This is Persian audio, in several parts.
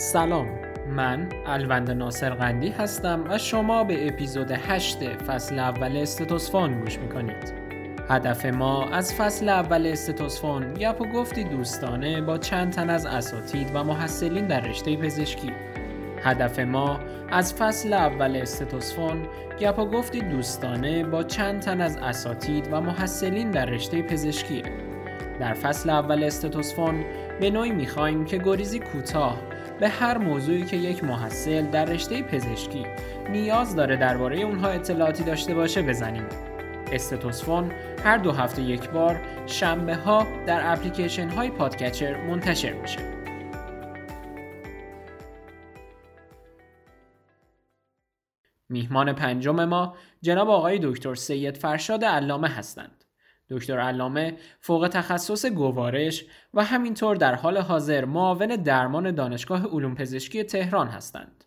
سلام. من الوند ناصر قندی هستم و شما به اپیزود 8 فصل اول استتوسفون گوش می‌کنید. هدف ما از فصل اول استتوسفون گپ و گفتی دوستانه با چند تن از اساتید و محصلین در رشته پزشکی. هدف ما از فصل اول استتوسفون گپ و گفتی دوستانه با چند تن از اساتید و محصلین در رشته پزشکیه در فصل اول استتوسفون به نوعی می‌خواهیم که گریزی کوتاه به هر موضوعی که یک محصل در رشته پزشکی نیاز داره درباره اونها اطلاعاتی داشته باشه بزنیم. استتوسفون هر دو هفته یک بار شنبه ها در اپلیکیشن های پادکچر منتشر میشه. میهمان پنجم ما جناب آقای دکتر سید فرشاد علامه هستند. دکتر علامه فوق تخصص گوارش و همینطور در حال حاضر معاون درمان دانشگاه علوم پزشکی تهران هستند.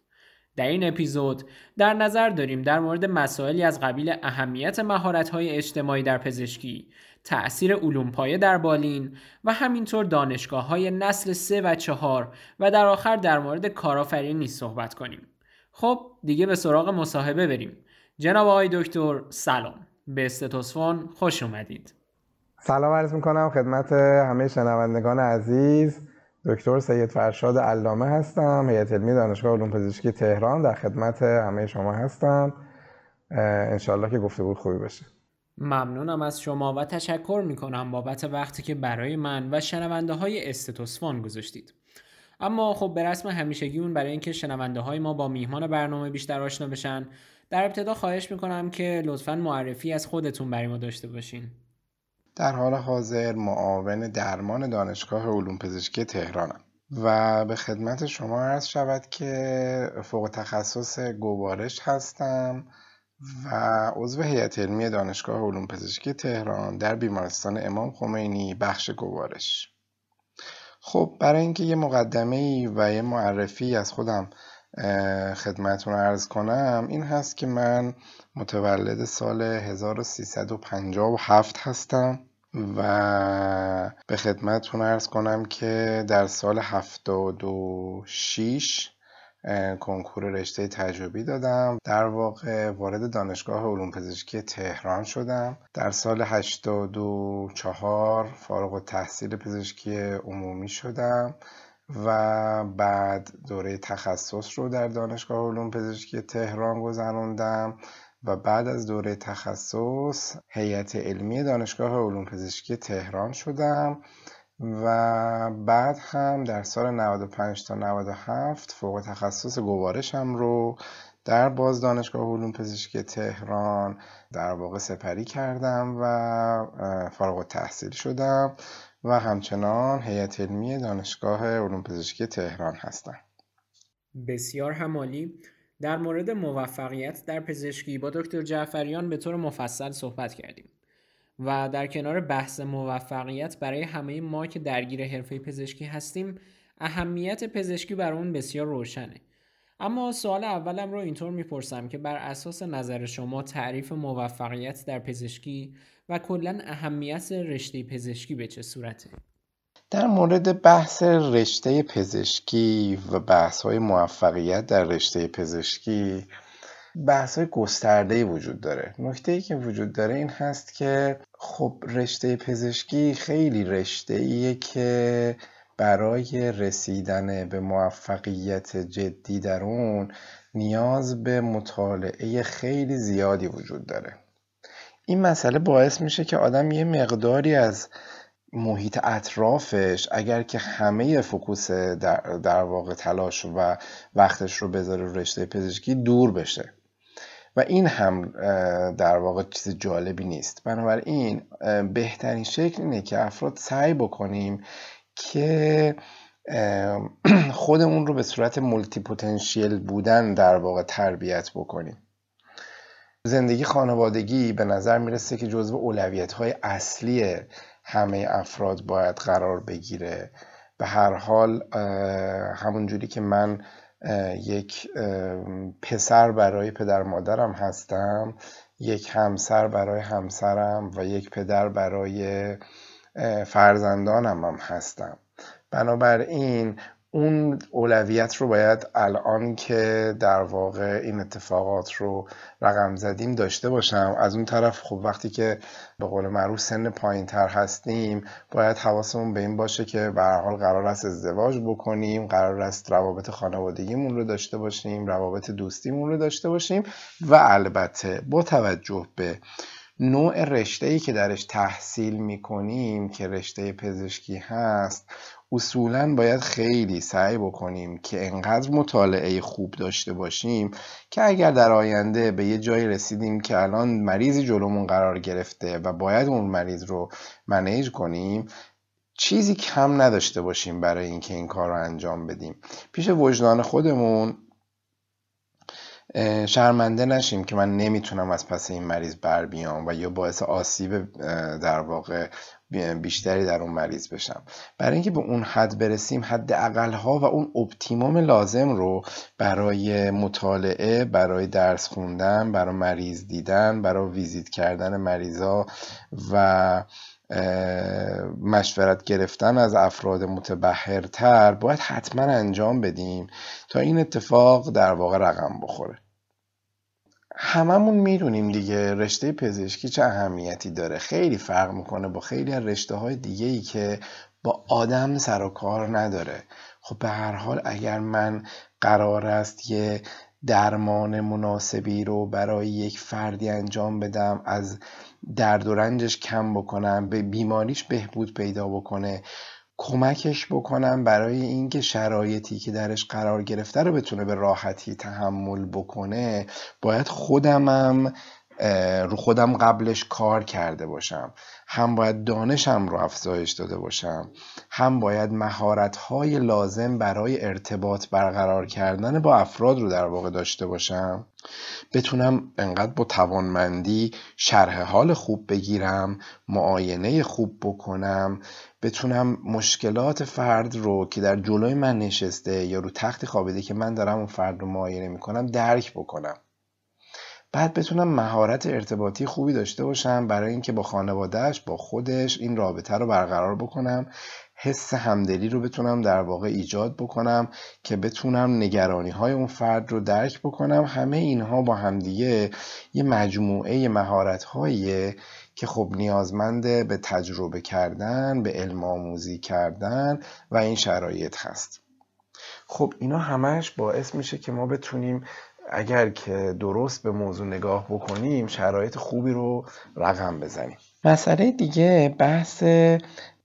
در این اپیزود در نظر داریم در مورد مسائلی از قبیل اهمیت مهارت‌های اجتماعی در پزشکی، تأثیر علوم پایه در بالین و همینطور دانشگاه های نسل 3 و 4 و در آخر در مورد کارآفرینی صحبت کنیم. خب دیگه به سراغ مصاحبه بریم. جناب آقای دکتر سلام. به استتوسفون خوش اومدید. سلام عرض می‌کنم خدمت همه شنوندگان عزیز. دکتر سید فرشاد علامه هستم هیئت علمی دانشگاه علوم پزشکی تهران. در خدمت همه شما هستم. انشالله که گفته بود خوبی باشه. ممنونم از شما و تشکر می‌کنم بابت وقتی که برای من و شنونده های استتوسفان گذاشتید. اما خب به رسم همیشگیمون برای اینکه شنونده های ما با میهمان برنامه بیشتر آشنا بشن در ابتدا خواهش می‌کنم که لطفا معرفی از خودتون برای ما داشته باشین. در حال حاضر معاون درمان دانشگاه علوم پزشکی تهرانم و به خدمت شما عرض شود که فوق تخصص گوارش هستم و عضو هیئت علمی دانشگاه علوم پزشکی تهران در بیمارستان امام خمینی بخش گوارش. خب برای اینکه یه مقدمه و یه معرفی از خودم خدمتون ارز کنم. این هست که من متولد سال 1357 هستم و به خدمتون ارز کنم که در سال 76 کنکور رشته تجربی دادم. در واقع وارد دانشگاه علوم پزشکی تهران شدم. در سال 84 فارغ التحصیل پزشکی عمومی شدم. و بعد دوره تخصص رو در دانشگاه علوم پزشکی تهران گذراندم و بعد از دوره تخصص هیئت علمی دانشگاه علوم پزشکی تهران شدم و بعد هم در سال 95 تا 97 فوق تخصص گوارشم رو در باز دانشگاه علوم پزشکی تهران در واقع سپری کردم و فارغ التحصیل شدم. و همچنان هیئت علمی دانشگاه علوم پزشکی تهران هستم بسیار همالی. در مورد موفقیت در پزشکی با دکتر جعفریان به طور مفصل صحبت کردیم و در کنار بحث موفقیت برای همه ما که درگیر حرفه پزشکی هستیم اهمیت پزشکی بر اون بسیار روشنه. اما سوال اولم رو اینطور می‌پرسم که بر اساس نظر شما تعریف موفقیت در پزشکی و کلا اهمیت رشته پزشکی به چه صورته؟ در مورد بحث رشته پزشکی و بحث های موفقیت در رشته پزشکی بحث های گسترده وجود داره نکته ای که وجود داره این هست که خب رشته پزشکی خیلی رشته ایه که برای رسیدن به موفقیت جدی در اون نیاز به مطالعه خیلی زیادی وجود داره. این مسئله باعث میشه که آدم یه مقداری از محیط اطرافش اگر که همه فکوس در, در واقع تلاش و وقتش رو بذاره رشته پزشکی دور بشه. و این هم در واقع چیز جالبی نیست. بنابراین بهترین شکل اینه که افراد سعی بکنیم که خودمون رو به صورت مولتی پوتنشیل بودن در واقع تربیت بکنیم. زندگی خانوادگی به نظر می‌رسه که جزو اولویت های اصلی همه افراد باید قرار بگیره. به هر حال همونجوری که من یک پسر برای پدر مادرم هستم یک همسر برای همسرم و یک پدر برای فرزندانم هم هستم. بنابراین اون اولویت رو باید الان که در واقع این اتفاقات رو رقم زدیم داشته باشم. از اون طرف خب وقتی که به قول معروف سن پایین تر هستیم باید حواسمون به این باشه که به حال قرار است ازدواج بکنیم قرار است روابط خانوادگیمون رو داشته باشیم روابط دوستیمون رو داشته باشیم و البته با توجه به نوع رشته ای که درش تحصیل می‌کنیم که رشته پزشکی هست اصولا باید خیلی سعی بکنیم که انقدر مطالعه خوب داشته باشیم که اگر در آینده به یه جایی رسیدیم که الان مریضی جلومون قرار گرفته و باید اون مریض رو منیج کنیم چیزی کم نداشته باشیم برای اینکه این کار رو انجام بدیم. پیش وجدان خودمون شرمنده نشیم که من نمی‌تونم از پس این مریض بر بیام و یا باعث آسیب در واقع بیشتری در اون مریض بشم. برای اینکه به اون حد برسیم حد ها و اون optimum لازم رو برای مطالعه برای درس خوندن برای مریض دیدن برای ویزیت کردن مریضا و مشورت گرفتن از افراد متبهرتر باید حتما انجام بدیم تا این اتفاق در واقع رقم بخوره. هممون می‌دونیم دیگه رشته پزشکی چه اهمیتی داره. خیلی فرق می‌کنه با خیلی از رشته های دیگه ای که با آدم سر و کار نداره. خب به هر حال اگر من قرار است یه درمان مناسبی رو برای یک فردی انجام بدم از درد و رنجش کم بکنم به بیماریش بهبود پیدا بکنه کمکش بکنم برای اینکه شرایطی که درش قرار گرفته رو بتونه به راحتی تحمل بکنه. باید خودمم رو خودم قبلش کار کرده باشم. هم باید دانشم رو افزایش داده باشم. هم باید مهارت های لازم برای ارتباط برقرار کردن با افراد رو در واقع داشته باشم. بتونم انقدر با توانمندی شرح حال خوب بگیرم معاینه خوب بکنم. بتونم مشکلات فرد رو که در جلوی من نشسته یا رو تختی خوابیده که من دارم اون فرد رو معاینه می‌کنم درک بکنم. بعد بتونم مهارت ارتباطی خوبی داشته باشم برای اینکه با خانوادهش با خودش این رابطه رو برقرار بکنم حس همدلی رو بتونم در واقع ایجاد بکنم که بتونم نگرانی های اون فرد رو درک بکنم. همه اینها با همدیگه یه مجموعه مهارت که خب نیازمند به تجربه کردن به علم آموزی کردن و این شرایط هست. خب اینا همش باعث میشه که ما بتونیم اگر که درست به موضوع نگاه بکنیم شرایط خوبی رو رقم بزنیم. مسئله دیگه بحث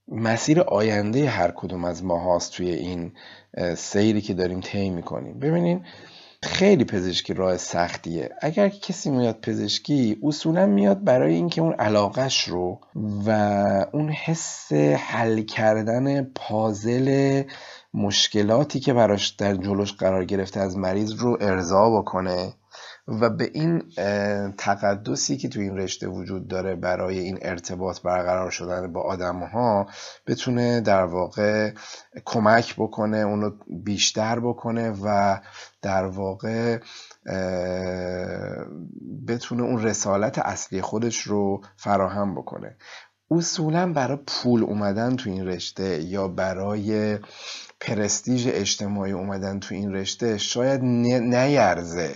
مسیر آینده هر کدوم از ما هاست توی این سیری که داریم طی می‌کنیم. ببینین خیلی پزشکی راه سختیه. اگر کسی میاد پزشکی اصولا میاد برای اینکه اون علاقش رو و اون حس حل کردن پازل مشکلاتی که براش در جلوش قرار گرفته از مریض رو ارضا بکنه. و به این تقدسی که تو این رشته وجود داره برای این ارتباط برقرار شدن با آدم ها بتونه در واقع کمک بکنه اونو بیشتر بکنه و در واقع بتونه اون رسالت اصلی خودش رو فراهم بکنه. اصولا برای پول اومدن تو این رشته یا برای پرستیژ اجتماعی اومدن تو این رشته شاید نیرزه.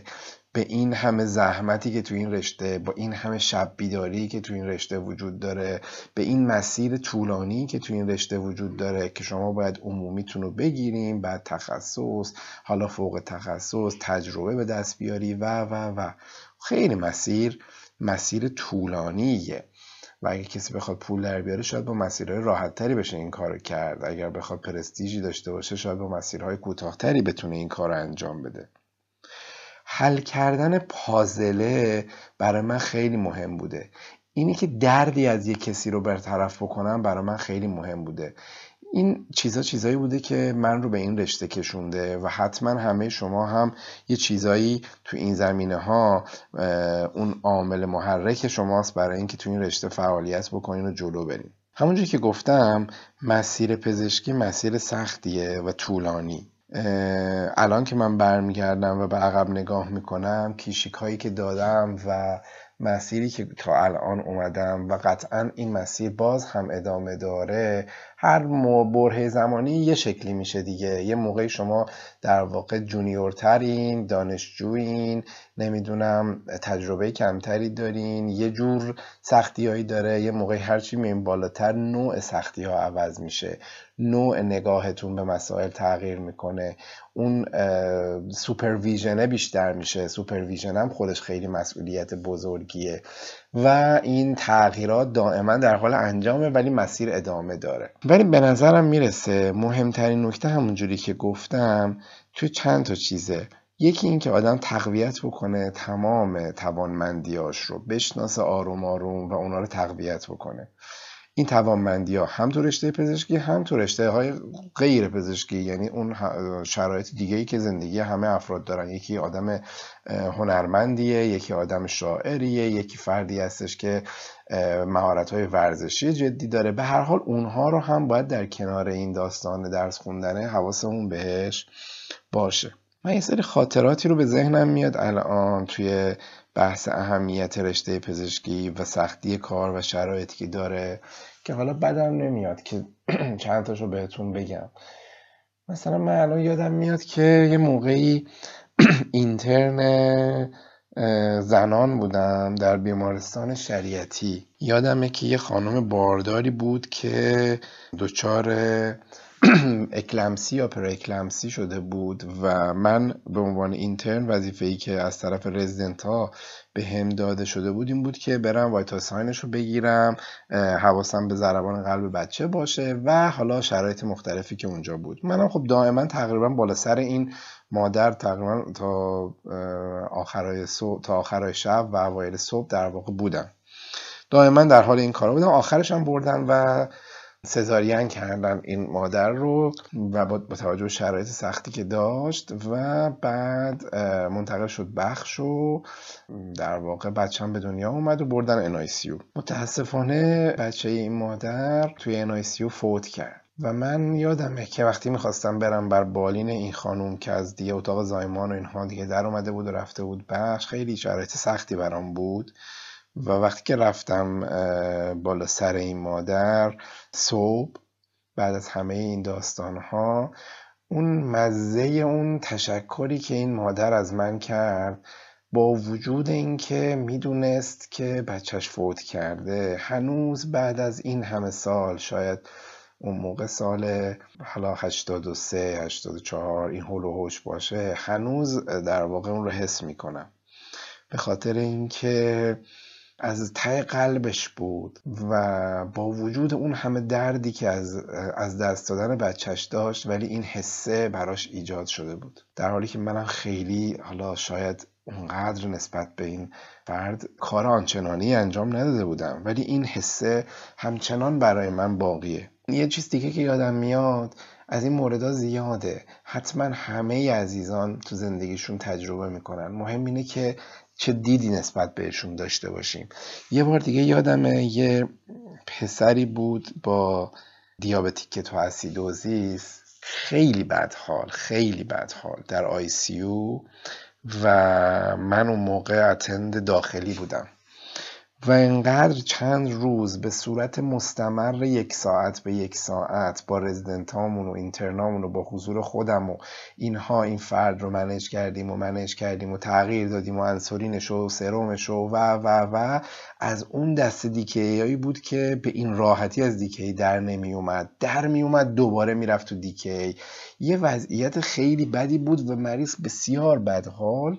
به این همه زحمتی که تو این رشته با این همه شب بیداری که تو این رشته وجود داره به این مسیر طولانی که تو این رشته وجود داره که شما باید عمومیتون رو بگیریم بعد تخصص حالا فوق تخصص تجربه به دست بیاری و و و. خیلی مسیر مسیر طولانیه. و اگه کسی بخواد پول در بیاره شاید با مسیرهای راحت تری بشه این کار کرد. اگر بخواد پرستیژی داشته باشه شاید با مسیرهای کوتاهتری بتونه این کار انجام بده. حل کردن پازله برای من خیلی مهم بوده. اینی که دردی از یک کسی رو برطرف بکنم برای من خیلی مهم بوده. این چیزا چیزایی بوده که من رو به این رشته کشونده و حتما همه شما هم یه چیزایی تو این زمینه ها اون عامل محرک شماست برای اینکه تو این رشته فعالیت بکنین و جلو برین. همونجوری که گفتم مسیر پزشکی مسیر سختیه و طولانی. الان که من برمیگردم و به عقب نگاه می‌کنم کیشیک هایی که دادم و مسیری که تا الان اومدم و قطعا این مسیر باز هم ادامه داره هر بره زمانی یه شکلی میشه دیگه. یه موقعی شما در واقع junior ترین دانشجوین نمی‌دونم تجربه کمتری دارین یه جور سختی داره. یه موقعی هرچی میم بالاتر نوع سختی ها عوض میشه. نوع نگاهتون به مسائل تغییر می‌کنه. اون supervision ه بیشتر میشه. supervision هم خودش خیلی مسئولیت بزرگیه. و این تغییرات دائما در حال انجامه ولی مسیر ادامه داره. ولی به نظرم می‌رسه مهمترین نکته همونجوری که گفتم توی چند تا چیزه. یکی این که آدم تقویت بکنه تمام توانمندیاش رو بشناسه آروم آروم و اونا رو تقویت بکنه. این توانمندی ها هم تو رشته پزشکی هم تو رشته های غیر پزشکی. یعنی اون شرایط دیگه ای که زندگی همه افراد دارن. یکی آدم هنرمندیه یکی آدم شاعریه یکی فردی هستش که مهارت های ورزشی جدی داره. به هر حال اونها رو هم باید در کنار این داستان درس خوندنه حواسمون بهش باشه. من یه سری خاطراتی رو به ذهنم میاد الان توی بحث اهمیت رشته پزشکی و سختی کار و شرایطی که داره که حالا بدم نمیاد که چند تاشو بهتون بگم. مثلا من الان یادم میاد که یه موقعی اینترن زنان بودم در بیمارستان شریعتی. یادمه که یه خانم بارداری بود که دچار اکلمسی یا پر اکلمسی شده بود و من به عنوان اینترن وظیفه ای که از طرف رزیدنت ها به هم داده شده بود این بود که برم وایتال ساینش رو بگیرم حواسم به ضربان قلب بچه باشه و حالا شرایط مختلفی که اونجا بود. منم خب دائما تقریبا بالا سر این مادر تقریبا تا آخرای صبح تا آخرای شب و اوایل صبح در واقع بودم. دائما در حال این کارا بودم. آخرش هم بردن و سزارین کردن این مادر رو و با توجه به شرایط سختی که داشت و بعد منتقل شد بخش و در واقع بچه به دنیا اومد و بردن NICU متاسفانه بچه این مادر توی NICU فوت کرد و من یادمه که وقتی می‌خواستم برم بر بالین این خانوم که از دیگه اتاق زایمان و اینها دیگه در اومده بود و رفته بود بخش خیلی شرایط سختی برام بود. و وقتی که رفتم بالا سر این مادر صبح بعد از همه این داستان ها اون مزه اون تشکری که این مادر از من کرد با وجود اینکه می‌دونست که بچهش فوت کرده هنوز بعد از این همه سال شاید اون موقع سال حالا 83 84 این هول و باشه هنوز در واقع اون رو حس می‌کنم. به خاطر اینکه از ته قلبش بود و با وجود اون همه دردی که از, از دست دادن بچهش داشت ولی این حسه براش ایجاد شده بود. در حالی که منم خیلی حالا شاید اونقدر نسبت به این فرد کار آنچنانی انجام نداده بودم ولی این حسه همچنان برای من باقیه. یه چیز دیگه که یادم میاد از این موردها زیاده. حتما همه عزیزان تو زندگیشون تجربه می‌کنن. مهم اینه که چه دیدی نسبت بهشون داشته باشیم. یه بار دیگه یادمه یه پسری بود با دیابتیک تو اسیدوزیس خیلی بد حال خیلی بد حال در آی سی و من اون موقع اتند داخلی بودم. و انقدر چند روز به صورت مستمر یک ساعت به یک ساعت با رزیدنتامون و اینترنامون و با حضور خودم و اینها این فرد رو منش کردیم و منش کردیم و تغییر دادیم و انسولینش و سرومش و و و و از اون دست دیکی بود که به این راحتی از دیکی در نمی اومد. در می اومد دوباره می‌رفت تو دیکی یه وضعیت خیلی بدی بود و مریض بسیار بدحال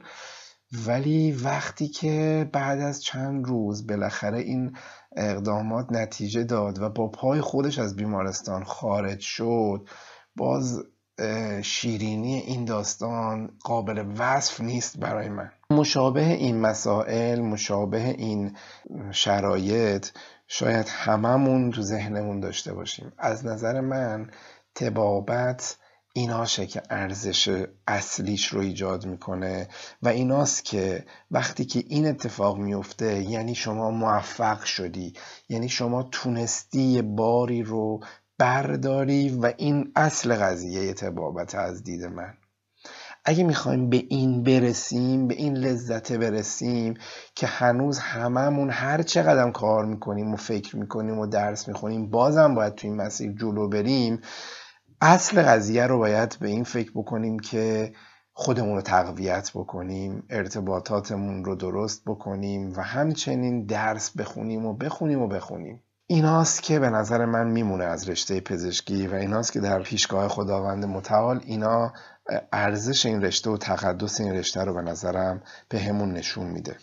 ولی وقتی که بعد از چند روز بالاخره این اقدامات نتیجه داد و با پای خودش از بیمارستان خارج شد باز شیرینی این داستان قابل وصف نیست برای من. مشابه این مسائل مشابه این شرایط شاید هممون تو ذهنمون داشته باشیم. از نظر من تبابت ایناشه که ارزش اصلیش رو ایجاد می‌کنه و ایناست که وقتی که این اتفاق میفته یعنی شما موفق شدی یعنی شما تونستی باری رو برداری و این اصل قضیه تبابت از دید من. اگه می‌خوایم به این برسیم به این لذت برسیم که هنوز هممون هر چقدر کار می‌کنیم و فکر می‌کنیم و درس می‌خونیم بازم باید تو این مسیر جلو بریم اصل قضیه رو باید به این فکر بکنیم که خودمون رو تقویت بکنیم ارتباطاتمون رو درست بکنیم و همچنین درس بخونیم و بخونیم و بخونیم. ایناست که به نظر من میمونه از رشته پزشکی و ایناست که در پیشگاه خداوند متعال اینا ارزش این رشته و تقدس این رشته رو به نظرم به همون نشون میده.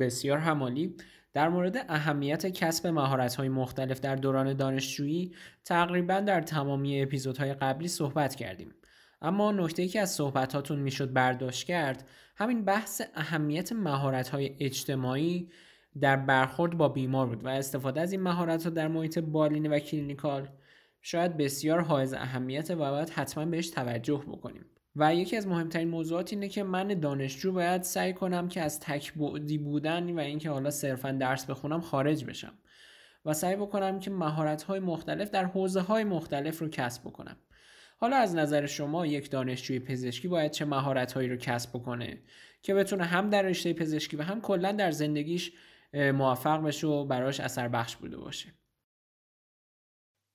بسیار همالی. در مورد اهمیت کسب مهارت‌های مختلف در دوران دانشجویی تقریبا در تمامی اپیزودهای قبلی صحبت کردیم. اما نکته که از صحبتاتون می‌شد برداشت کرد همین بحث اهمیت مهارت‌های اجتماعی در برخورد با بیمار بود و استفاده از این مهارت ها در محیط بالینی و کلینیکال شاید بسیار حائز اهمیت و باید حتما بهش توجه بکنیم. و یکی از مهمترین موضوعات اینه که من دانشجو باید سعی کنم که از تک بعدی بودن و اینکه حالا صرفا درس بخونم خارج بشم و سعی بکنم که مهارت های مختلف در حوزه های مختلف رو کسب بکنم. حالا از نظر شما یک دانشجوی پزشکی باید چه مهارت هایی رو کسب بکنه که بتونه هم در رشته پزشکی و هم کلا در زندگیش موفق بشه و براش اثر بخش بوده باشه؟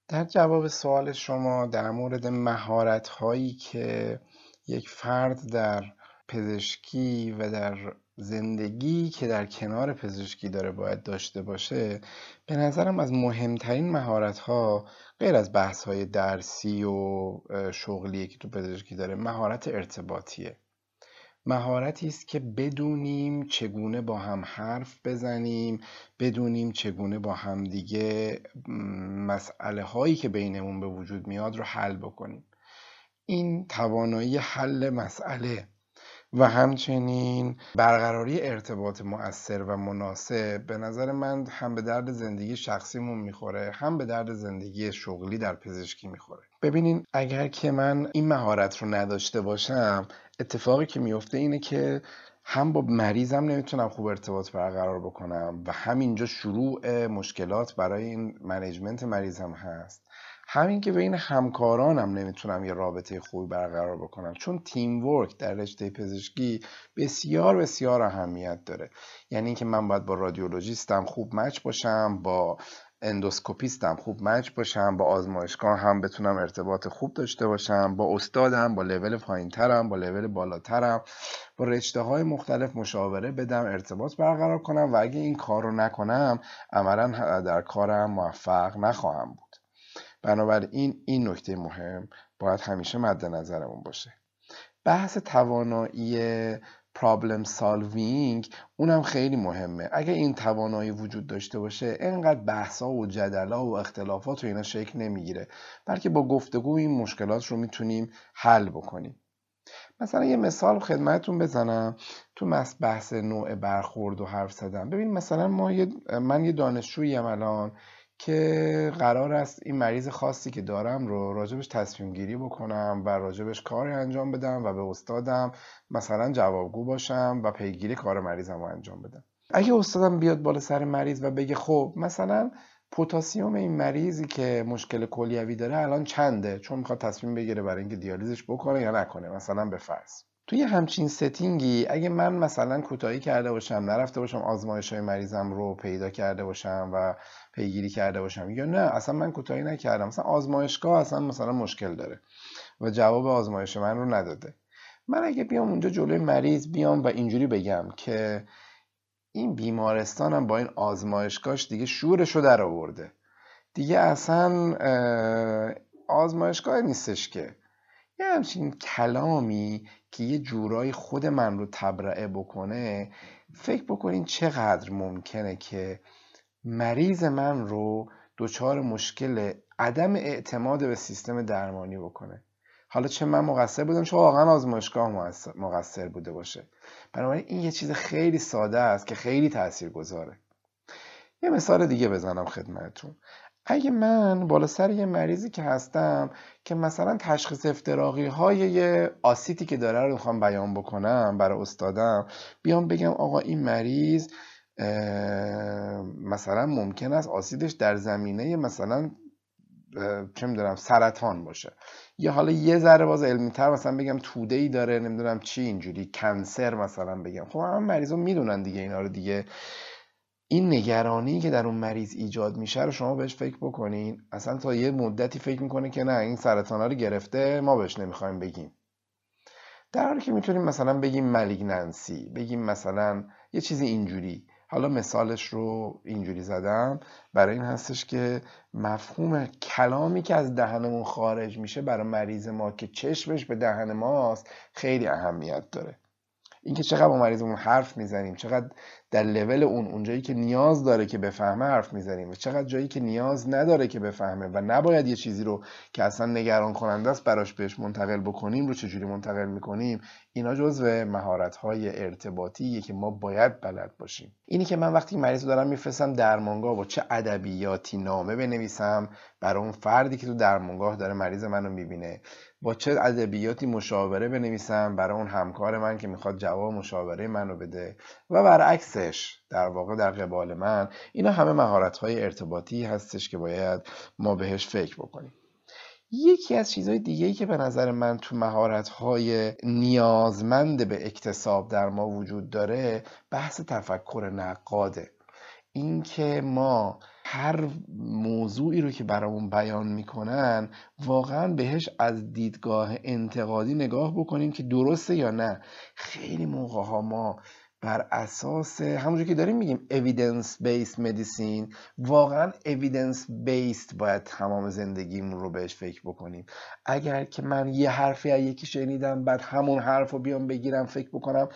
در جواب سوال شما در مورد مهارت هایی که یک فرد در پزشکی و در زندگی که در کنار پزشکی داره باید داشته باشه به نظرم از مهمترین مهارت ها غیر از بحث های درسی و شغلی که تو پزشکی داره مهارت ارتباطیه. مهارتی است که بدونیم چگونه با هم حرف بزنیم بدونیم چگونه با همدیگه مسئله هایی که بینمون به وجود میاد رو حل بکنیم. این توانایی حل مسئله و همچنین برقراری ارتباط مؤثر و مناسب به نظر من هم به درد زندگی شخصیمون می‌خوره هم به درد زندگی شغلی در پزشکی می‌خوره. ببینین اگر که من این مهارت رو نداشته باشم اتفاقی که میفته اینه که هم با مریضم نمی‌تونم خوب ارتباط برقرار بکنم و همینجا شروع مشکلات برای این management مریضم هست. همین که بین همکارانم نمی‌تونم یه رابطه خوبی برقرار بکنم چون teamwork در رشته پزشکی بسیار بسیار اهمیت داره. یعنی اینکه من باید با رادیولوژیستم خوب match باشم با اندوسکوپیستم خوب match باشم با آزمایشگاه هم بتونم ارتباط خوب داشته باشم با استادم با لول پایینترم با لول بالاترم با رشته های مختلف مشاوره بدم ارتباط برقرار کنم و اگه این کار رو نکنم عملا در کارم موفق نخواهم بود. بنابراین این نکته مهم باید همیشه مد نظرمون باشه. بحث توانایی پرابلم سالوینگ اونم خیلی مهمه. اگه این توانایی وجود داشته باشه انقدر بحثا و جدلا و اختلافات و اینا شکل نمی‌گیره. بلکه با گفتگو این مشکلات رو می‌تونیم حل بکنیم. مثلا یه مثال خدمتتون بزنم. تو بحث نوع برخورد و حرف زدم ببین مثلا ما من یه دانشجوییم الان. که قرار است این مریض خاصی که دارم رو راجبش تصمیم گیری بکنم و راجبش کاری انجام بدم و به استادم مثلا جوابگو باشم و پیگیری کار مریضم رو انجام بدم. اگه استادم بیاد بالا سر مریض و بگه خب مثلا پوتاسیوم این مریضی که مشکل کلیوی داره الان چنده؟ چون می‌خواد تصمیم بگیره برای اینکه دیالیزش بکنه یا نکنه مثلا به فرض. توی همچین ستینگی اگه من مثلا کوتاهی کرده باشم نرفته باشم آزمایش های مریضم رو پیدا کرده باشم و پیگیری کرده باشم یا نه اصلا من کوتاهی نکردم. مثلا آزمایشگاه اصلا مثلا مشکل داره و جواب آزمایش من رو نداده. من اگه بیام اونجا جلوی مریض بیام و اینجوری بگم که این بیمارستانم با این آزمایشگاهش دیگه شورش رو در آورده. دیگه اصلا آزمایشگاه نیستش که. یه همچین کلامی که یه جورایی خود من رو تبرعه بکنه فکر بکنین چقدر ممکنه که مریض من رو دچار مشکل عدم اعتماد به سیستم درمانی بکنه. حالا چه من مقصر بودم چه واقعا آزمایشگاه مقصر بوده باشه. بنابراین این یه چیز خیلی ساده است که خیلی تأثیر گذاره یه مثال دیگه بزنم خدمتتون. اگه من بالا سر یه مریضی که هستم که مثلا تشخیص افتراقی های یه آسیتی که داره رو می‌خوام بیان بکنم برای استادم بیام بگم آقا این مریض مثلا ممکن است آسیدش در زمینه مثلا چه می‌دونم سرطان باشه. یا حالا یه ذره باز علمی تر مثلا بگم توده ای داره نمی‌دونم چی اینجوری کنسر مثلا بگم. خب هم مریضا می‌دونن دیگه اینا رو دیگه. این نگرانی که در اون مریض ایجاد میشه رو شما بهش فکر بکنین. اصلا تا یه مدتی فکر می‌کنه که نه این سرطان رو گرفته ما بهش نمی‌خوایم بگیم. در حالی که می‌تونیم مثلا بگیم ملیگننسی بگیم مثلا یه چیزی اینجوری. حالا مثالش رو اینجوری زدم. برای این هستش که مفهوم کلامی که از دهنمون خارج میشه برای مریض ما که چشمش به دهن ماست خیلی اهمیت داره. اینکه چقدر با مریضمون حرف می‌زنیم چقدر در لول اون اونجایی که نیاز داره که بفهمه حرف می‌زنیم و چقدر جایی که نیاز نداره که بفهمه و نباید یه چیزی رو که اصلا نگران کننده است براش بهش منتقل بکنیم رو چجوری منتقل می‌کنیم اینا جزو مهارت های ارتباطیه که ما باید بلد باشیم. اینی که من وقتی مریض رو دارم میفرستم درمانگاه با چه ادبیاتی نامه بنویسم برای اون فردی که تو درمانگاه داره مریض منو می‌بینه. با چه ادبیاتی مشاوره بنویسم برای اون همکار من که می‌خواد جواب مشاوره منو بده؟ و برعکسش در واقع در قبال من اینا همه مهارت های ارتباطی هستش که باید ما بهش فکر بکنیم. یکی از چیزهای دیگه ای که به نظر من تو مهارت های نیازمند به اکتساب در ما وجود داره بحث تفکر نقاده. اینکه ما هر موضوعی رو که برامون بیان می‌کنن واقعا بهش از دیدگاه انتقادی نگاه بکنیم که درسته یا نه. خیلی موقع ها ما بر اساس همونجور که داریم میگیم evidence based medicine واقعا evidence based باید تمام زندگیمون رو بهش فکر بکنیم. اگر که من یه حرفی از یکی شنیدم بعد همون حرف رو بیام بگیرم فکر بکنم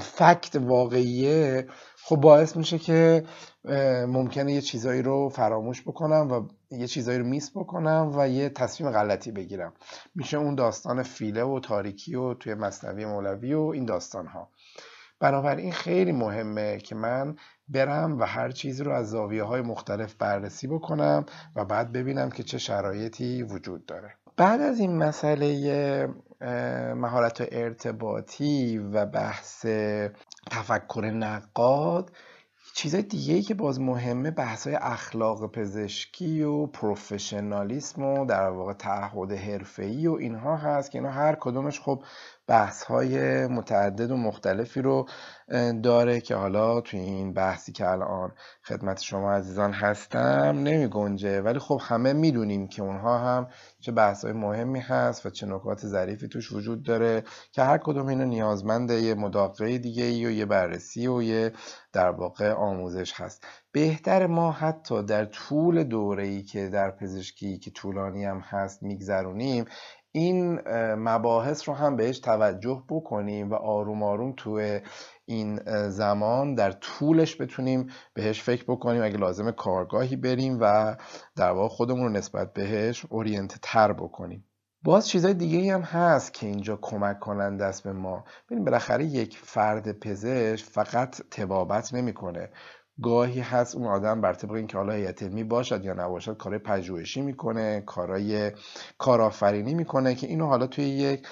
فکت واقعیه. خب باعث میشه که ممکنه یه چیزایی رو فراموش بکنم و یه چیزایی رو میس بکنم و یه تصمیم غلطی بگیرم. میشه اون داستان فیله و تاریکی و توی مصنوی مولوی و این داستان ها بنابراین خیلی مهمه که من برم و هر چیزی رو از زاویه های مختلف بررسی بکنم و بعد ببینم که چه شرایطی وجود داره. بعد از این مسئله مهارت ارتباطی و بحث تفکر نقاد چیزای دیگه که باز مهمه بحث های اخلاق پزشکی و پروفشنالیسم و در واقع تعهد حرفه‌ای و اینها هست که اینا هر کدومش خب بحث های متعدد و مختلفی رو داره که حالا توی این بحثی که الان خدمت شما عزیزان هستم نمی گنجه. ولی خب همه می‌دونیم که اونها هم چه بحث های مهمی هست و چه نکات ظریفی توش وجود داره که هر کدوم اینو نیازمند یه مداقه دیگه ای و یه بررسی و یه در واقع آموزش هست. بهتر ما حتی در طول دوره ای که در پزشکی که طولانی هم هست میگذرونیم این مباحث رو هم بهش توجه بکنیم و آروم آروم توی این زمان در طولش بتونیم بهش فکر بکنیم. اگه لازم کارگاهی بریم و در واقع خودمون رو نسبت بهش اورینت تر بکنیم. باز چیزای دیگه هم هست که اینجا کمک کننده است به ما. ببین بالاخره یک فرد پزشک فقط طبابت نمی‌کنه. گاهی هست اون آدم بر طبق اینکه حالا هیئت علمی باشد یا نباشد کارهای پژوهشی می‌کنه کارهای کارآفرینی می‌کنه که اینو حالا توی یک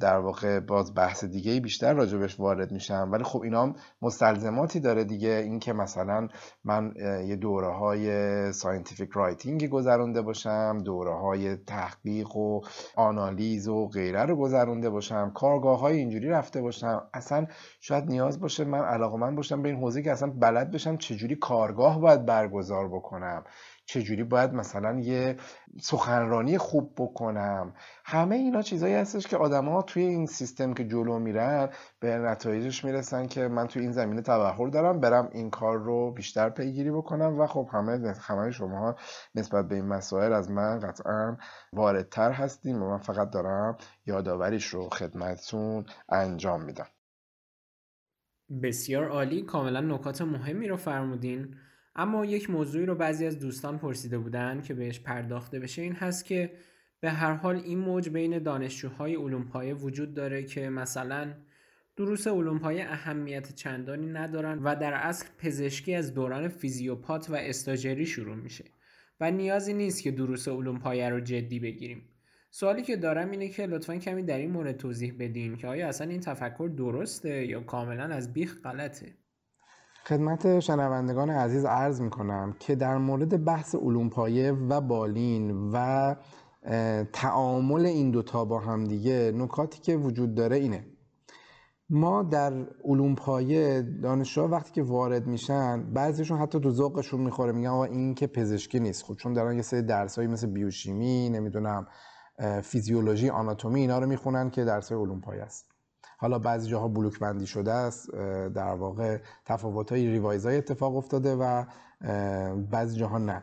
در واقع باز بحث دیگه بیشتر راجبش وارد میشم. ولی خب اینا هم مستلزماتی داره دیگه. اینکه مثلا من یه دوره های scientific writing گذرونده باشم دوره های تحقیق و آنالیز و غیره رو گذرونده باشم کارگاه های اینجوری رفته باشم. اصلا شاید نیاز باشه من علاقه من باشم به این حوزه که اصلا بلد بشم چجوری کارگاه باید برگزار بکنم. چجوری باید مثلا یه سخنرانی خوب بکنم؟ همه اینا چیزایی هستش که ها توی این سیستم که جلو میرن به نتایجش می‌رسن که من توی این زمینه تبهر دارم برم این کار رو بیشتر پیگیری بکنم و خب همه همه شما نسبت به این مسائل از من قطعا واردتر هستیم و من فقط دارم یادآوریش رو خدمتتون انجام میدم. بسیار عالی. کاملا نکات مهمی رو فرمودین. اما یک موضوعی رو بعضی از دوستان پرسیده بودن که بهش پرداخته بشه این هست که به هر حال این موج بین دانشجوهای علوم پایه وجود داره که مثلا دروس علوم پایه اهمیت چندانی ندارن و در اصل پزشکی از دوران فیزیوپات و استاجری شروع میشه و نیازی نیست که دروس علوم پایه رو جدی بگیریم. سوالی که دارم اینه که لطفا کمی در این مورد توضیح بدین که آیا اصلا این تفکر درسته یا کاملا از بیخ غلطه؟ خدمت شنوندگان عزیز عرض می کنم که در مورد بحث علوم پایه و بالین و تعامل این دوتا با هم دیگه نکاتی که وجود داره اینه. ما در علوم پایه دانشجوها وقتی که وارد میشن بعضیشون حتی تو ذوقشون می‌خوره میگن آقا این که پزشکی نیست. خب چون دارن یه سری درسایی مثل بیوشیمی نمی‌دونم فیزیولوژی آناتومی اینا رو می‌خونن که درسای علوم پایه است. حالا بعضی جاها بلوک بندی شده است در واقع تفاوت های ریوایز های اتفاق افتاده و بعضی جاها نه.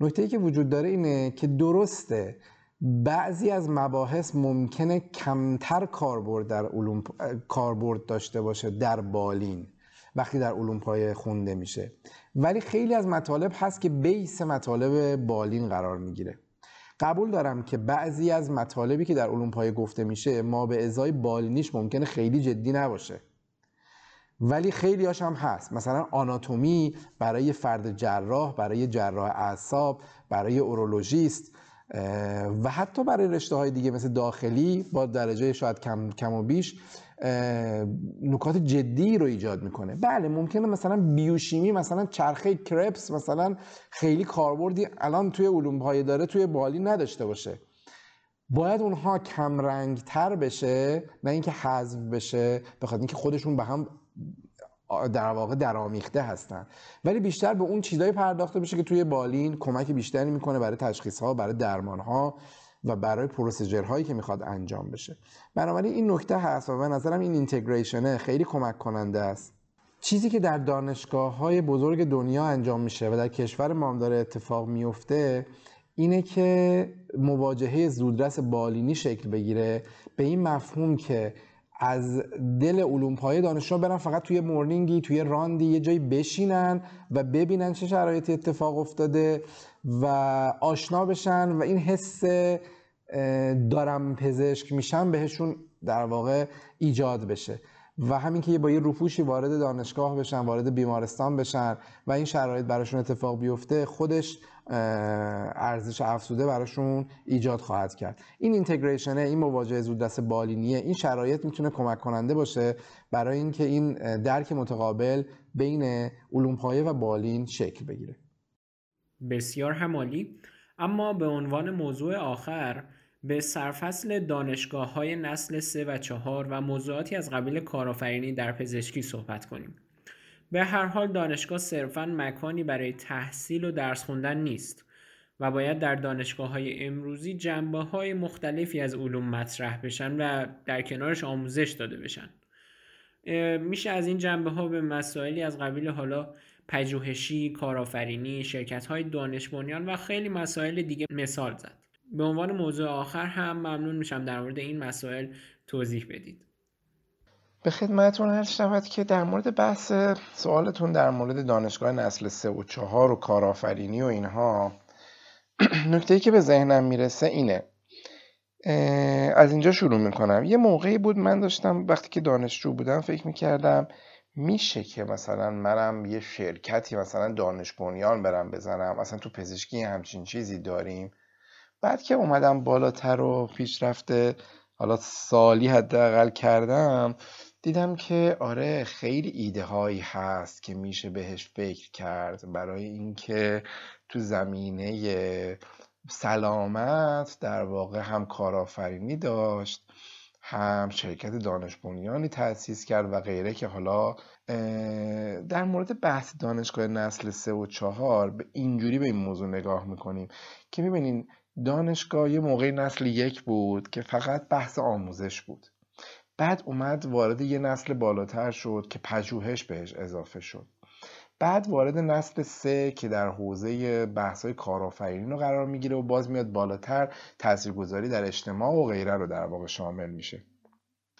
نکته ای که وجود داره اینه که درسته بعضی از مباحث ممکنه کمتر کاربرد در علوم کاربرد داشته باشه در بالین وقتی در علوم پایه خونده میشه. ولی خیلی از مطالب هست که بیس مطالب بالین قرار می‌گیره. قبول دارم که بعضی از مطالبی که در علوم پایه گفته میشه ما به ازای بالینیش ممکنه خیلی جدی نباشه. ولی خیلی هاش هم هست. مثلا آناتومی برای فرد جراح برای جراح اعصاب برای اورولوژیست و حتی برای رشته های دیگه مثل داخلی با درجه شاید کم, کم و بیش نکات جدی رو ایجاد می‌کنه. بله ممکنه مثلا بیوشیمی مثلا چرخه کرپس مثلا خیلی کاربردی الان توی علوم های داره توی بالی نداشته باشه. باید اونها کم رنگ تر بشه نه اینکه حذف بشه بخاطر اینکه خودشون به هم در واقع درامیخته هستن. ولی بیشتر به اون چیزایی پرداخته بشه که توی بالین کمک بیشتری می‌کنه برای تشخیص ها برای درمان ها و برای پروسیجر هایی که می‌خواد انجام بشه. بنابراین این نکته هست و به نظرم این اینتگریشنه خیلی کمک کننده است. چیزی که در دانشگاه های بزرگ دنیا انجام میشه و در کشور ما هم داره اتفاق میفته اینه که مواجهه زودرس بالینی شکل بگیره. به این مفهوم که از دل علوم پایه دانشجو برن فقط توی مورنینگی توی راندی یه جایی بشینن و ببینن چه شرایطی اتفاق افتاده و آشنا بشن و این حس دارم پزشک میشن بهشون در واقع ایجاد بشه. و همین که با یه روپوشی وارد دانشگاه بشن وارد بیمارستان بشن و این شرایط براشون اتفاق بیفته خودش ارزش افزوده براشون ایجاد خواهد کرد. این اینتگریشنه این مواجهه زود دست بالینیه این شرایط می‌تونه کمک کننده باشه برای اینکه این درک متقابل بین علوم پایه و بالین شکل بگیره. بسیار همالی. اما به عنوان موضوع آخر به سرفصل دانشگاه های نسل 3 و 4 و موضوعاتی از قبیل کارآفرینی در پزشکی صحبت کنیم. به هر حال دانشگاه صرفا مکانی برای تحصیل و درس خوندن نیست و باید در دانشگاه های امروزی جنبه های مختلفی از علوم مطرح بشن و در کنارش آموزش داده بشن. میشه از این جنبه ها به مسائلی از قبیل حالا پژوهشی، کارآفرینی، شرکت های دانش و خیلی مسائل دیگه مثال زد. به عنوان موضوع آخر هم ممنون میشم در مورد این مسائل توضیح بدید به خدمتتون هر شود که در مورد بحث سوالتون در مورد دانشگاه نسل سه و چهار و کارآفرینی و اینها نکته که به ذهنم می‌رسه اینه. از اینجا شروع می‌کنم. یه موقعی بود من داشتم وقتی که دانشجو بودم فکر می‌کردم میشه که مثلا منم یه شرکتی مثلا دانش بنیان برم بزنم مثلا تو پزشکی همچین چیزی داریم. بعد که اومدم بالاتر و پیشرفته حالا سالی حداقل کردم دیدم که آره خیلی ایده هایی هست که میشه بهش فکر کرد برای اینکه تو زمینه سلامت در واقع هم کارآفرینی داشت هم شرکت دانش بنیانی تأسیس کرد و غیره که حالا در مورد بحث دانشگاه نسل سه و چهار به اینجوری به این موضوع نگاه می‌کنیم که می‌بینین دانشگاه یه موقع نسل یک بود که فقط بحث آموزش بود. بعد اومد وارد یه نسل بالاتر شد که پژوهش بهش اضافه شد. بعد وارد نسل سه که در حوزه بحث‌های کارآفرینی رو قرار می‌گیره و باز میاد بالاتر تاثیرگذاری در اجتماع و غیره رو در واقع شامل میشه.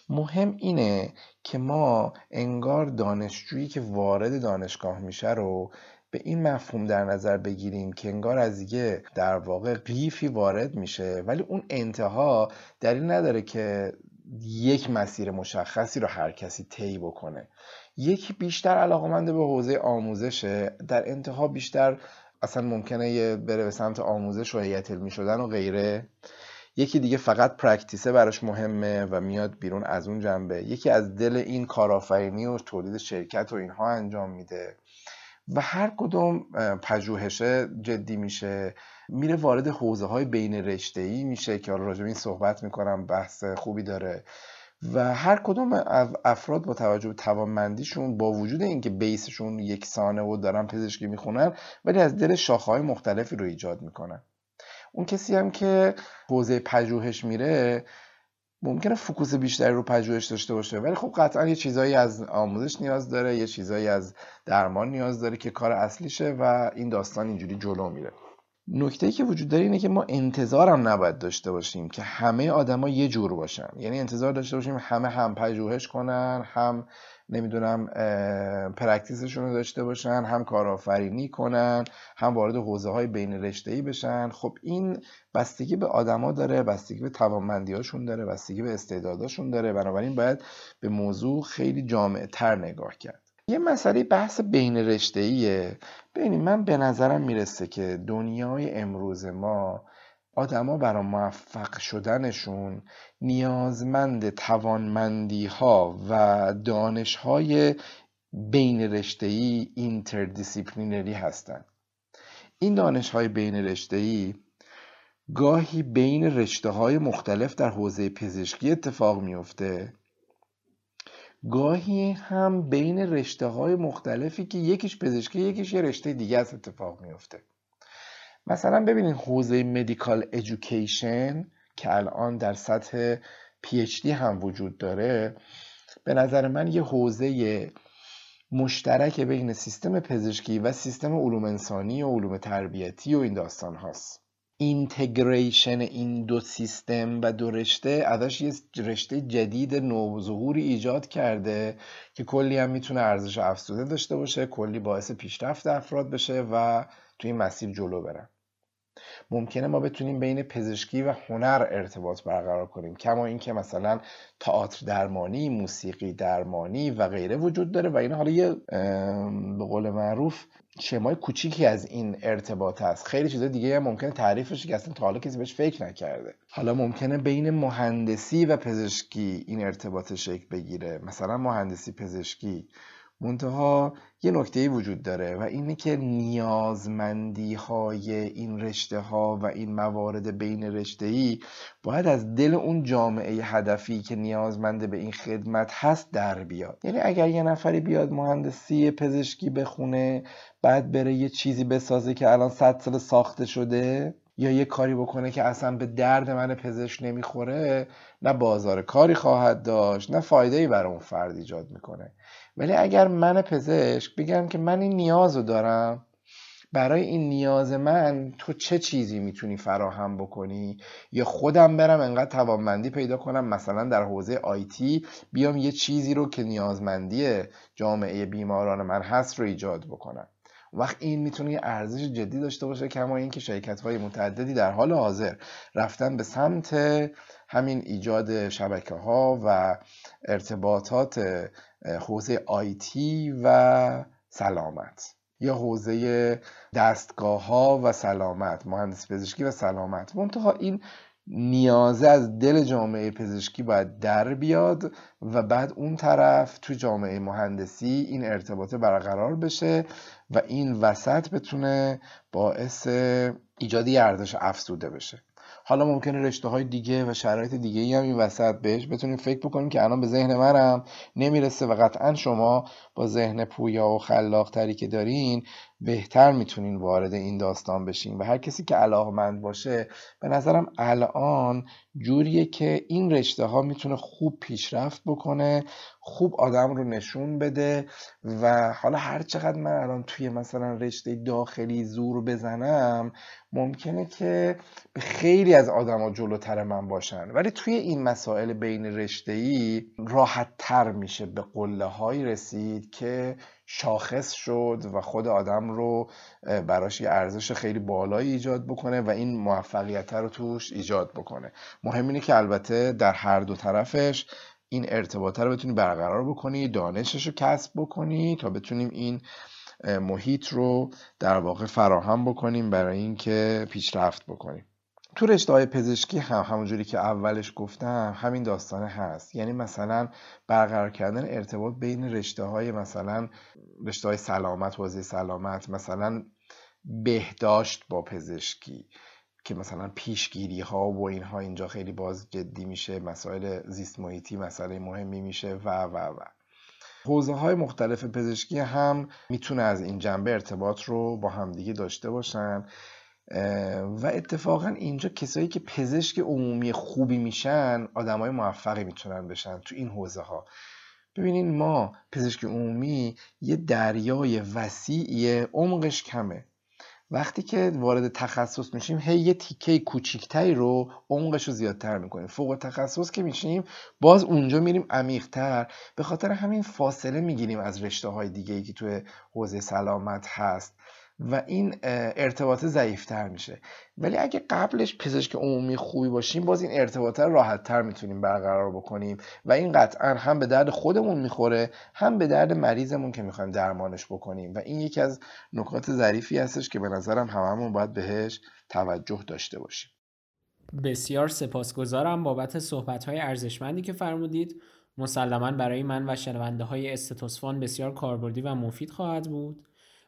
مهم اینه که ما انگار دانشجویی که وارد دانشگاه میشه رو به این مفهوم در نظر بگیریم که انگار از یه در واقع قیفی وارد میشه ولی اون انتها دلیل نداره که یک مسیر مشخصی رو هر کسی طی بکنه. یکی بیشتر علاقمند به حوزه آموزشه در انتها بیشتر اصلا ممکنه یه بره به سمت آموزش و هیئت علمی شدن و غیره. یکی دیگه فقط پرکتیسه براش مهمه و میاد بیرون از اون جنبه. یکی از دل این کارآفرینی و تولید شرکت و اینها انجام میده. و هر کدوم پژوهشه جدی میشه. میره وارد حوزه های بین رشته ای میشه که راجع این صحبت می‌کنم بحث خوبی داره. و هر کدوم افراد با توجه به توانمندیشون با وجود اینکه بیسشون یکسانه و دارن پزشکی می‌خونن ولی از دل شاخه‌های مختلفی رو ایجاد می‌کنن. اون کسی هم که حوزه پژوهش میره ممکنه فوکوس بیشتری رو پژوهش داشته باشه ولی خب قطعا یه چیزایی از آموزش نیاز داره یه چیزایی از درمان نیاز داره که کار اصلیشه و این داستان اینجوری جلو میره. نکته که وجود داره اینه که ما انتظار هم نباید داشته باشیم که همه آدما یه جور باشن. یعنی انتظار داشته باشیم همه هم پژوهش کنن هم نمی‌دونم پرکتیسشون رو داشته باشن هم کارآفرینی کنن هم وارد حوزه های بین رشته ای بشن. خب این بستگی به آدما داره بستگی به توانمندی هاشون داره بستگی به استعداداشون داره. بنابراین باید به موضوع خیلی جامع تر نگاه کرد. یه مسئله بحث بین رشته ایه ببینید من به نظرم می‌رسه که دنیای امروز ما آدما برای موفق شدنشون نیازمند توانمندی ها و دانش های بین رشته ای interdisciplinary هستند. این دانش های بین رشته ای گاهی بین رشته های مختلف در حوزه پزشکی اتفاق میفته گاهی هم بین رشته های مختلفی که یکیش پزشکی یکیش یه رشته دیگه از اتفاق میفته مثلا ببینید حوزه medical education که الان در سطح PhD هم وجود داره به نظر من یه حوزه مشترک بین سیستم پزشکی و سیستم علوم انسانی و علوم تربیتی و این داستان هاست. integration این دو سیستم و دو رشته ازش یه رشته جدید نوظهوری ایجاد کرده که کلی هم می‌تونه ارزش افزوده داشته باشه کلی باعث پیشرفت افراد بشه و توی این مسیر جلو برن. ممکنه ما بتونیم بین پزشکی و هنر ارتباط برقرار کنیم. کما اینکه مثلا تئاتر درمانی موسیقی درمانی و غیره وجود داره و این حالا یه به قول معروف شمای کوچیکی از این ارتباط هست. خیلی چیزای دیگه هم ممکنه تعریفش که اصلا تا حالا کسی بهش فکر نکرده. حالا ممکنه بین مهندسی و پزشکی این ارتباط شکل بگیره. مثلا مهندسی پزشکی منتها یه نکته وجود داره و اینه که نیازمندی های این رشته ها و این موارد بین رشته ای باید از دل اون جامعه هدفی که نیازمنده به این خدمت هست در بیاد. یعنی اگر یه نفری بیاد مهندسی پزشکی بخونه بعد بره یه چیزی بسازه که الان صد سال ساخته شده یا یه کاری بکنه که اصلا به درد من پزشک نمی‌خوره نه بازار کاری خواهد داشت نه فایده ای برای اون فرد ایجاد می‌کنه. ولی اگر من پزشک بگم که من این نیاز رو دارم برای این نیاز من تو چه چیزی می‌تونی فراهم بکنی؟ یا خودم برم انقدر توانمندی پیدا کنم مثلا در حوزه آیتی بیام یه چیزی رو که نیازمندی جامعه بیماران من هست رو ایجاد بکنم. وقت این می‌تونه یه ارزش جدی داشته باشه کما اینکه شرکت های متعددی در حال حاضر رفتن به سمت همین ایجاد شبکه ها و ارتباطات حوزه آیتی و سلامت. یا حوزه دستگاه ها و سلامت مهندس پزشکی و سلامت. منتها این نیازه از دل جامعه پزشکی باید در بیاد و بعد اون طرف تو جامعه مهندسی این ارتباطه برقرار بشه و این وسط بتونه باعث ایجادی ارزش افزوده بشه. حالا ممکنه رشته های دیگه و شرایط دیگه ای هم این وسط بهش بتونیم فکر بکنیم که الان به ذهن منم نمی‌رسه و قطعا شما با ذهن پویا و خلاق تری که دارین بهتر می‌تونین وارد این داستان بشین و هر کسی که علاقمند باشه به نظرم الان جوریه که این رشته ها می‌تونه خوب پیشرفت بکنه خوب آدم رو نشون بده و حالا هر چقدر من الان توی مثلا رشته داخلی زور بزنم ممکنه که خیلی از آدما جلوتر من باشن. ولی توی این مسائل بین رشته ای راحت تر میشه به قله هایی رسید که شاخص شد و خود آدم رو براش یه ارزش خیلی بالایی ایجاد بکنه و این موفقیت رو توش ایجاد بکنه. مهم اینه که البته در هر دو طرفش این ارتباطه رو بتونی برقرار بکنی دانشش رو کسب بکنی تا بتونیم این محیط رو در واقع فراهم بکنیم برای اینکه پیشرفت بکنیم. تو رشته پزشکی هم همونجوری که اولش گفتم همین داستانه هست. یعنی مثلا برقرار کردن ارتباط بین رشته های مثلا رشته های سلامت حوزه سلامت مثلا بهداشت با پزشکی که مثلا پیشگیری ها و اینها اینجا خیلی باز جدی میشه مسائل زیست محیطی مسئله مهمی میشه و و و. حوزه های مختلف پزشکی هم می‌تونه از این جنبه ارتباط رو با همدیگه داشته باشن. و اتفاقا اینجا کسایی که پزشک عمومی خوبی میشن آدمای موفقی می‌تونن بشن تو این حوزه ها ببینین ما پزشک عمومی یه دریای وسیعی عمقش کمه. وقتی که وارد تخصص میشیم هی یه تیکه کوچیکتری رو عمقش رو زیادتر می‌کنیم. فوق تخصص که میشیم باز اونجا میریم عمیقتر. به خاطر همین فاصله می‌گیریم از رشته های دیگه ای که توی حوزه سلامت هست. و این ارتباط ضعیفتر میشه. ولی اگه قبلش پزشک عمومی خوبی باشیم باز این ارتباط راحت تر می‌تونیم برقرار بکنیم و این قطعا هم به درد خودمون می‌خوره هم به درد مریضمون که می‌خوایم درمانش بکنیم. و این یکی از نکات ظریفی هستش که به نظرم هممون باید بهش توجه داشته باشیم. بسیار سپاسگزارم بابت صحبت های ارزشمندی که فرمودید. مسلما برای من و شنونده های استتوسفان بسیار کاربردی و مفید خواهد بود.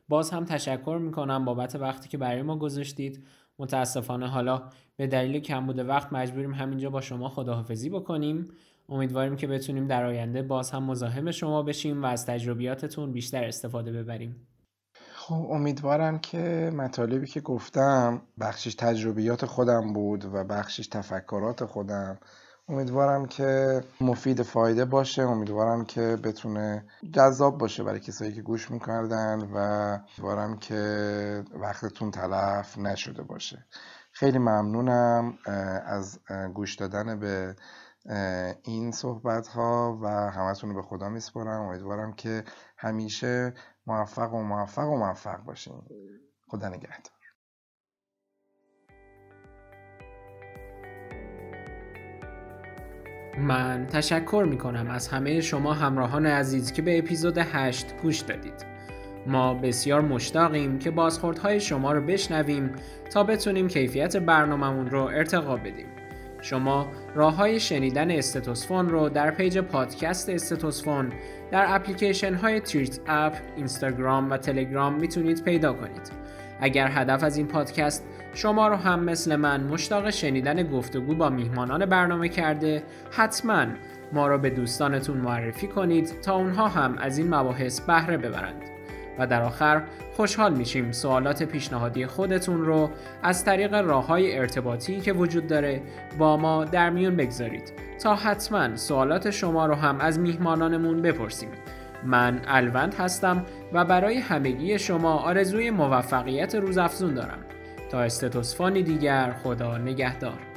باز هم تشکر می‌کنم بابت وقتی که برای ما گذاشتید. متاسفانه حالا به دلیل کمبود وقت مجبوریم همینجا با شما خداحافظی بکنیم. امیدواریم که بتونیم در آینده باز هم مزاحم شما بشیم و از تجربیاتتون بیشتر استفاده ببریم. خب امیدوارم که مطالبی که گفتم بخشش تجربیات خودم بود و بخشش تفکرات خودم امیدوارم که مفید فایده باشه امیدوارم که بتونه جذاب باشه برای کسایی که گوش می‌کردن و امیدوارم که وقتتون تلف نشده باشه. خیلی ممنونم از گوش دادن به این صحبت ها و همتون رو به خدا میسپارم. امیدوارم که همیشه موفق و موفق و موفق باشین. خدا نگهدار. من تشکر می کنم از همه شما همراهان عزیز که به اپیزود 8 گوش دادید. ما بسیار مشتاقیم که بازخوردهای شما رو بشنویم تا بتونیم کیفیت برنامهمون رو ارتقا بدیم. شما راه های شنیدن استتوسفون رو در پیج پادکست استتوسفون در اپلیکیشن های Treat اپ، اینستاگرام و تلگرام می‌تونید پیدا کنید. اگر هدف از این پادکست شما رو هم مثل من مشتاق شنیدن گفتگو با میهمانان برنامه کرده. حتما ما را به دوستانتون معرفی کنید تا اونها هم از این مباحث بهره ببرند. و در آخر خوشحال میشیم سوالات پیشنهادی خودتون رو از طریق راه های ارتباطی که وجود داره با ما در میون بگذارید. تا حتما سوالات شما رو هم از میهمانانمون بپرسیم. من الوند هستم و برای همگی شما آرزوی موفقیت روزافزون دارم. تا استتوسفانی دیگر خدا نگهدار.